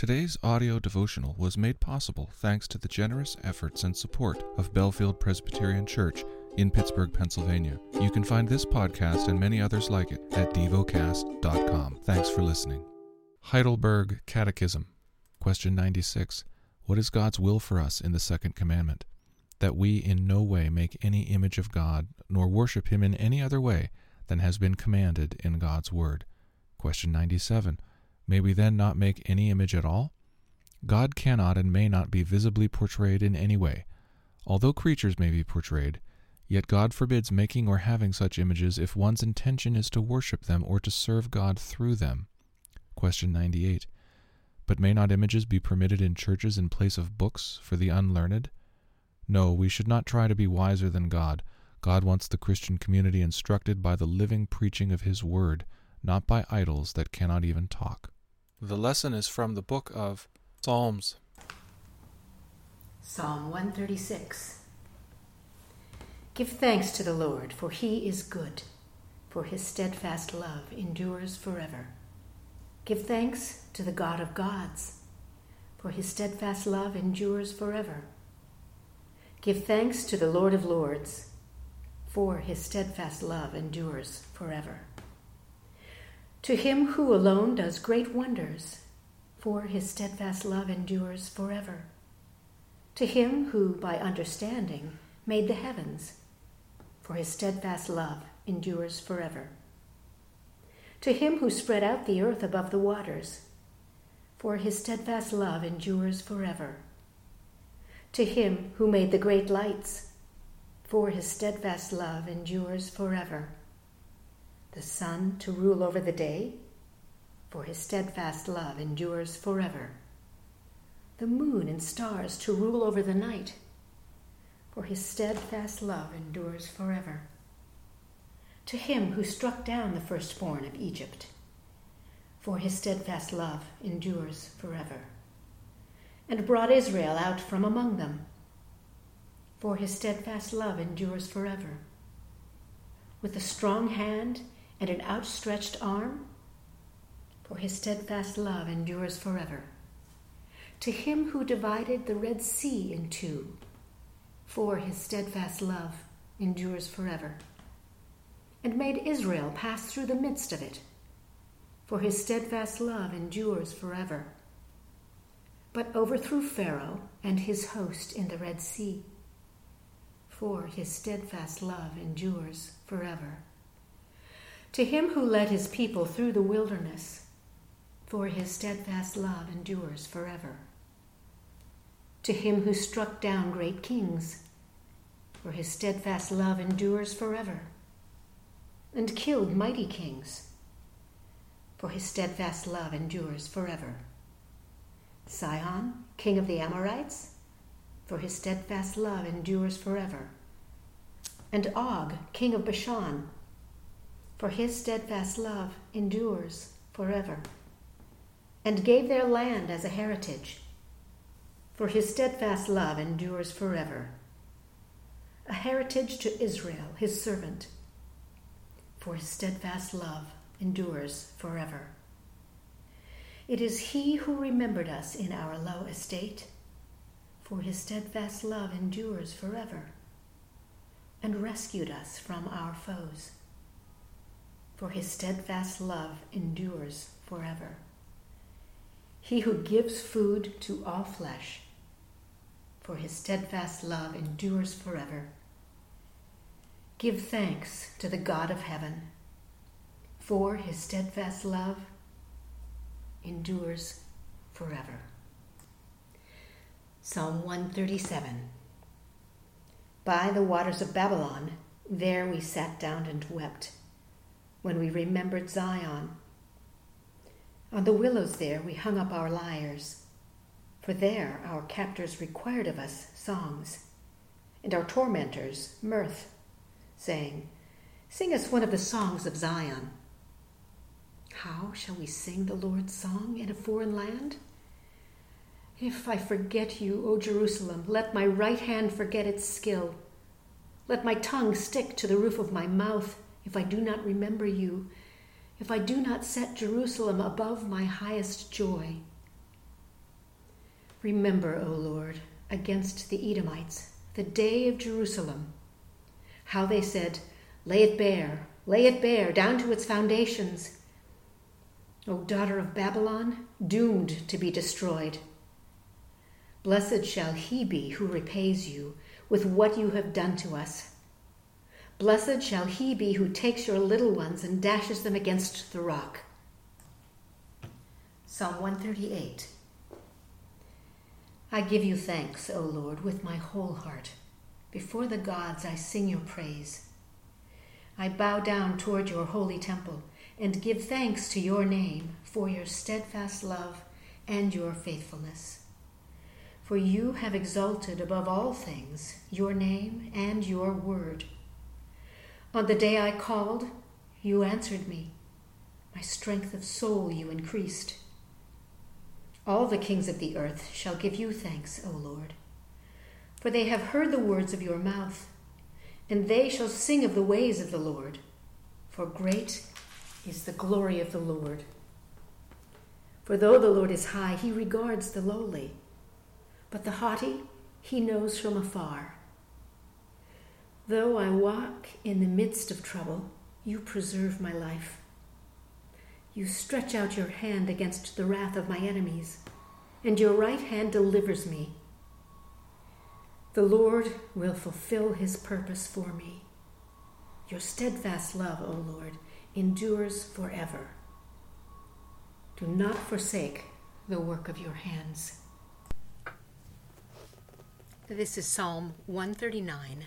Today's audio devotional was made possible thanks to the generous efforts and support of Bellefield Presbyterian Church in Pittsburgh, Pennsylvania. You can find this podcast and many others like it at devocast.com. Thanks for listening. Heidelberg Catechism, question 96. What is God's will for us in the second commandment? That we in no way make any image of God, nor worship him in any other way than has been commanded in God's word. Question 97. May we then not make any image at all? God cannot and may not be visibly portrayed in any way. Although creatures may be portrayed, yet God forbids making or having such images if one's intention is to worship them or to serve God through them. Question 98. But may not images be permitted in churches in place of books for the unlearned? No, we should not try to be wiser than God. God wants the Christian community instructed by the living preaching of His Word, not by idols that cannot even talk. The lesson is from the book of Psalms. Psalm 136 Give thanks to the Lord, for he is good, for his steadfast love endures forever. Give thanks to the God of gods, for his steadfast love endures forever. Give thanks to the Lord of lords, for his steadfast love endures forever. To him who alone does great wonders, for his steadfast love endures forever. To him who, by understanding, made the heavens, for his steadfast love endures forever. To him who spread out the earth above the waters, for his steadfast love endures forever. To him who made the great lights, for his steadfast love endures forever the sun to rule over the day, for his steadfast love endures forever. The moon and stars to rule over the night, for his steadfast love endures forever. To him who struck down the firstborn of Egypt, for his steadfast love endures forever. And brought Israel out from among them, for his steadfast love endures forever. With a strong hand and an outstretched arm? For his steadfast love endures forever. To him who divided the Red Sea in two, for his steadfast love endures forever. And made Israel pass through the midst of it, for his steadfast love endures forever. But overthrew Pharaoh and his host in the Red Sea, for his steadfast love endures forever to him who led his people through the wilderness, for his steadfast love endures forever. To him who struck down great kings, for his steadfast love endures forever, and killed mighty kings, for his steadfast love endures forever. Sihon, king of the Amorites, for his steadfast love endures forever, and Og, king of Bashan, for his steadfast love endures forever, and gave their land as a heritage, for his steadfast love endures forever, a heritage to Israel, his servant, for his steadfast love endures forever. It is he who remembered us in our low estate, for his steadfast love endures forever, and rescued us from our foes for his steadfast love endures forever. He who gives food to all flesh, for his steadfast love endures forever. Give thanks to the God of heaven, for his steadfast love endures forever. Psalm 137 By the waters of Babylon, there we sat down and wept when we remembered Zion. On the willows there we hung up our lyres, for there our captors required of us songs, and our tormentors mirth, saying, Sing us one of the songs of Zion. How shall we sing the Lord's song in a foreign land? If I forget you, O Jerusalem, let my right hand forget its skill. Let my tongue stick to the roof of my mouth if I do not remember you, if I do not set Jerusalem above my highest joy. Remember, O Lord, against the Edomites, the day of Jerusalem, how they said, Lay it bare, lay it bare, down to its foundations. O daughter of Babylon, doomed to be destroyed. Blessed shall he be who repays you with what you have done to us. Blessed shall he be who takes your little ones and dashes them against the rock. Psalm 138 I give you thanks, O Lord, with my whole heart. Before the gods I sing your praise. I bow down toward your holy temple and give thanks to your name for your steadfast love and your faithfulness. For you have exalted above all things your name and your word. On the day I called, you answered me. My strength of soul you increased. All the kings of the earth shall give you thanks, O Lord, for they have heard the words of your mouth, and they shall sing of the ways of the Lord, for great is the glory of the Lord. For though the Lord is high, he regards the lowly, but the haughty he knows from afar. Though I walk in the midst of trouble, you preserve my life. You stretch out your hand against the wrath of my enemies, and your right hand delivers me. The Lord will fulfill his purpose for me. Your steadfast love, O Lord, endures forever. Do not forsake the work of your hands. This is Psalm 139.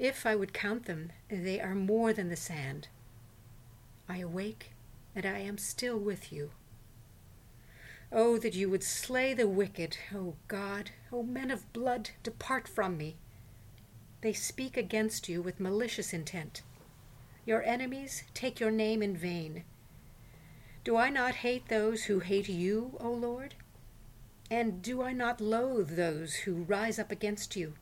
If I would count them, they are more than the sand. I awake, and I am still with you. Oh, that you would slay the wicked, O God! O men of blood, depart from me. They speak against you with malicious intent. Your enemies take your name in vain. Do I not hate those who hate you, O Lord? And do I not loathe those who rise up against you?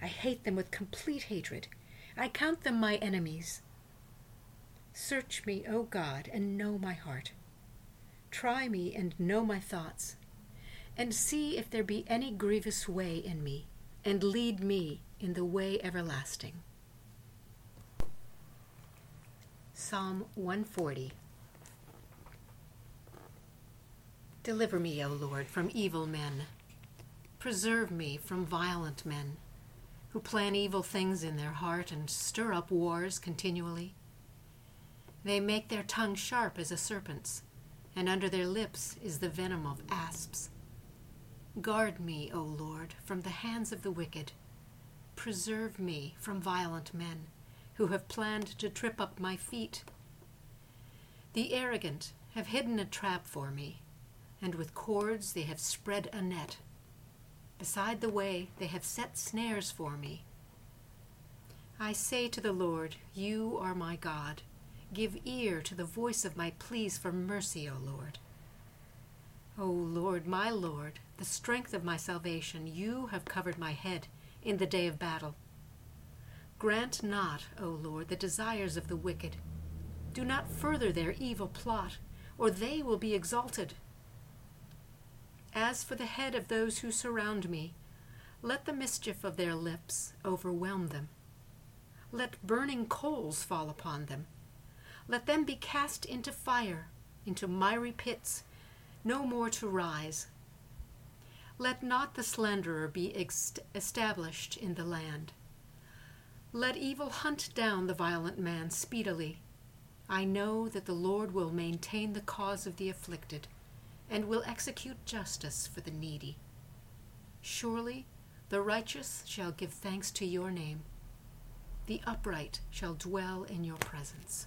I hate them with complete hatred. I count them my enemies. Search me, O God, and know my heart. Try me and know my thoughts, and see if there be any grievous way in me, and lead me in the way everlasting. Psalm 140 Deliver me, O Lord, from evil men. Preserve me from violent men who plan evil things in their heart and stir up wars continually. They make their tongue sharp as a serpent's, and under their lips is the venom of asps. Guard me, O Lord, from the hands of the wicked. Preserve me from violent men who have planned to trip up my feet. The arrogant have hidden a trap for me, and with cords they have spread a net. Beside the way they have set snares for me. I say to the Lord, You are my God. Give ear to the voice of my pleas for mercy, O Lord. O Lord, my Lord, the strength of my salvation, you have covered my head in the day of battle. Grant not, O Lord, the desires of the wicked. Do not further their evil plot, or they will be exalted. As for the head of those who surround me, let the mischief of their lips overwhelm them. Let burning coals fall upon them. Let them be cast into fire, into miry pits no more to rise. Let not the slanderer be ex- established in the land. Let evil hunt down the violent man speedily. I know that the Lord will maintain the cause of the afflicted, and will execute justice for the needy. Surely the righteous shall give thanks to your name. The upright shall dwell in your presence.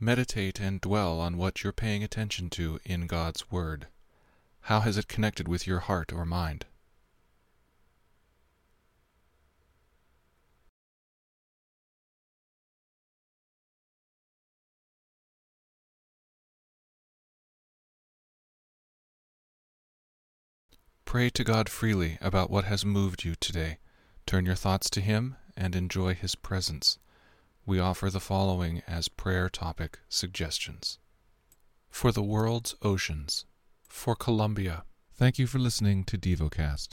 Meditate and dwell on what you're paying attention to in God's Word. How has it connected with your heart or mind? Pray to God freely about what has moved you today. Turn your thoughts to Him and enjoy His presence we offer the following as prayer topic suggestions. For the world's oceans. For Colombia. Thank you for listening to DevoCast.